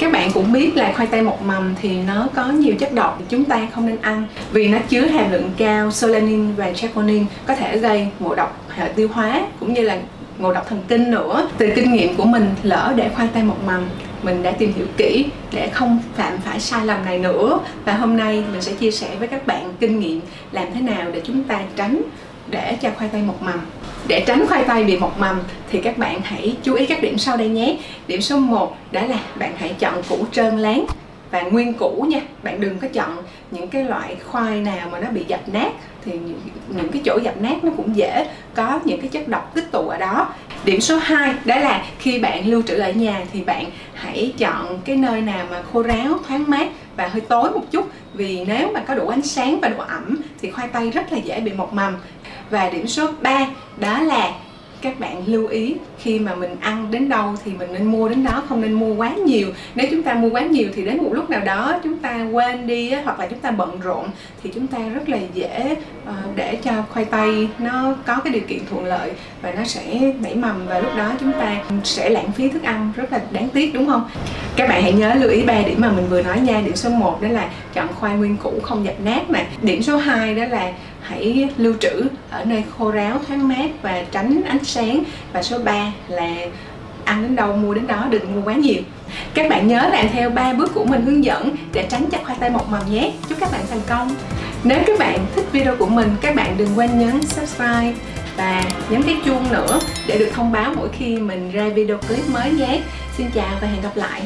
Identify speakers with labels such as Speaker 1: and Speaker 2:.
Speaker 1: các bạn cũng biết là khoai tây một mầm thì nó có nhiều chất độc chúng ta không nên ăn vì nó chứa hàm lượng cao solanin và treponin có thể gây ngộ độc hệ tiêu hóa cũng như là ngộ độc thần kinh nữa. Từ kinh nghiệm của mình lỡ để khoai tây một mầm, mình đã tìm hiểu kỹ để không phạm phải sai lầm này nữa. Và hôm nay mình sẽ chia sẻ với các bạn kinh nghiệm làm thế nào để chúng ta tránh để cho khoai tây mọc mầm. Để tránh khoai tây bị mọc mầm thì các bạn hãy chú ý các điểm sau đây nhé. Điểm số 1 đó là bạn hãy chọn củ trơn láng. Và nguyên củ nha bạn đừng có chọn những cái loại khoai nào mà nó bị dập nát thì những, những cái chỗ dập nát nó cũng dễ có những cái chất độc tích tụ ở đó. Điểm số 2 đó là khi bạn lưu trữ ở nhà thì bạn hãy chọn cái nơi nào mà khô ráo thoáng mát và hơi tối một chút. Vì nếu mà có đủ ánh sáng và độ ẩm thì khoai tây rất là dễ bị mọc mầm và điểm số 3 đó là các bạn lưu ý khi mà mình ăn đến đâu thì mình nên mua đến đó, không nên mua quá nhiều. Nếu chúng ta mua quá nhiều thì đến một lúc nào đó chúng ta quên đi hoặc là chúng ta bận rộn thì chúng ta rất là dễ ờ, để cho khoai tây nó có cái điều kiện thuận lợi và nó sẽ nảy mầm và lúc đó chúng ta sẽ lãng phí thức ăn rất là đáng tiếc, đúng không? Các bạn hãy nhớ lưu ý ba điểm mà mình vừa nói nha. Điểm số 1 đó là chọn khoai nguyên củ không dập nát nè điểm số 2 đó là hãy lưu trữ ở nơi khô ráo, thoáng mát và tránh ánh sáng. Và số 3 là ăn đến đâu, mua đến đó, đừng mua quá nhiều. Các bạn nhớ làm theo ba bước của mình hướng dẫn để tránh chặt khoai tây một mầm nhé. Chúc các bạn thành công. Nếu các bạn thích video của mình, các bạn đừng quên nhấn subscribe và nhấn cái chuông nữa để được thông báo mỗi khi mình ra video clip mới nhé. Xin chào và hẹn gặp lại.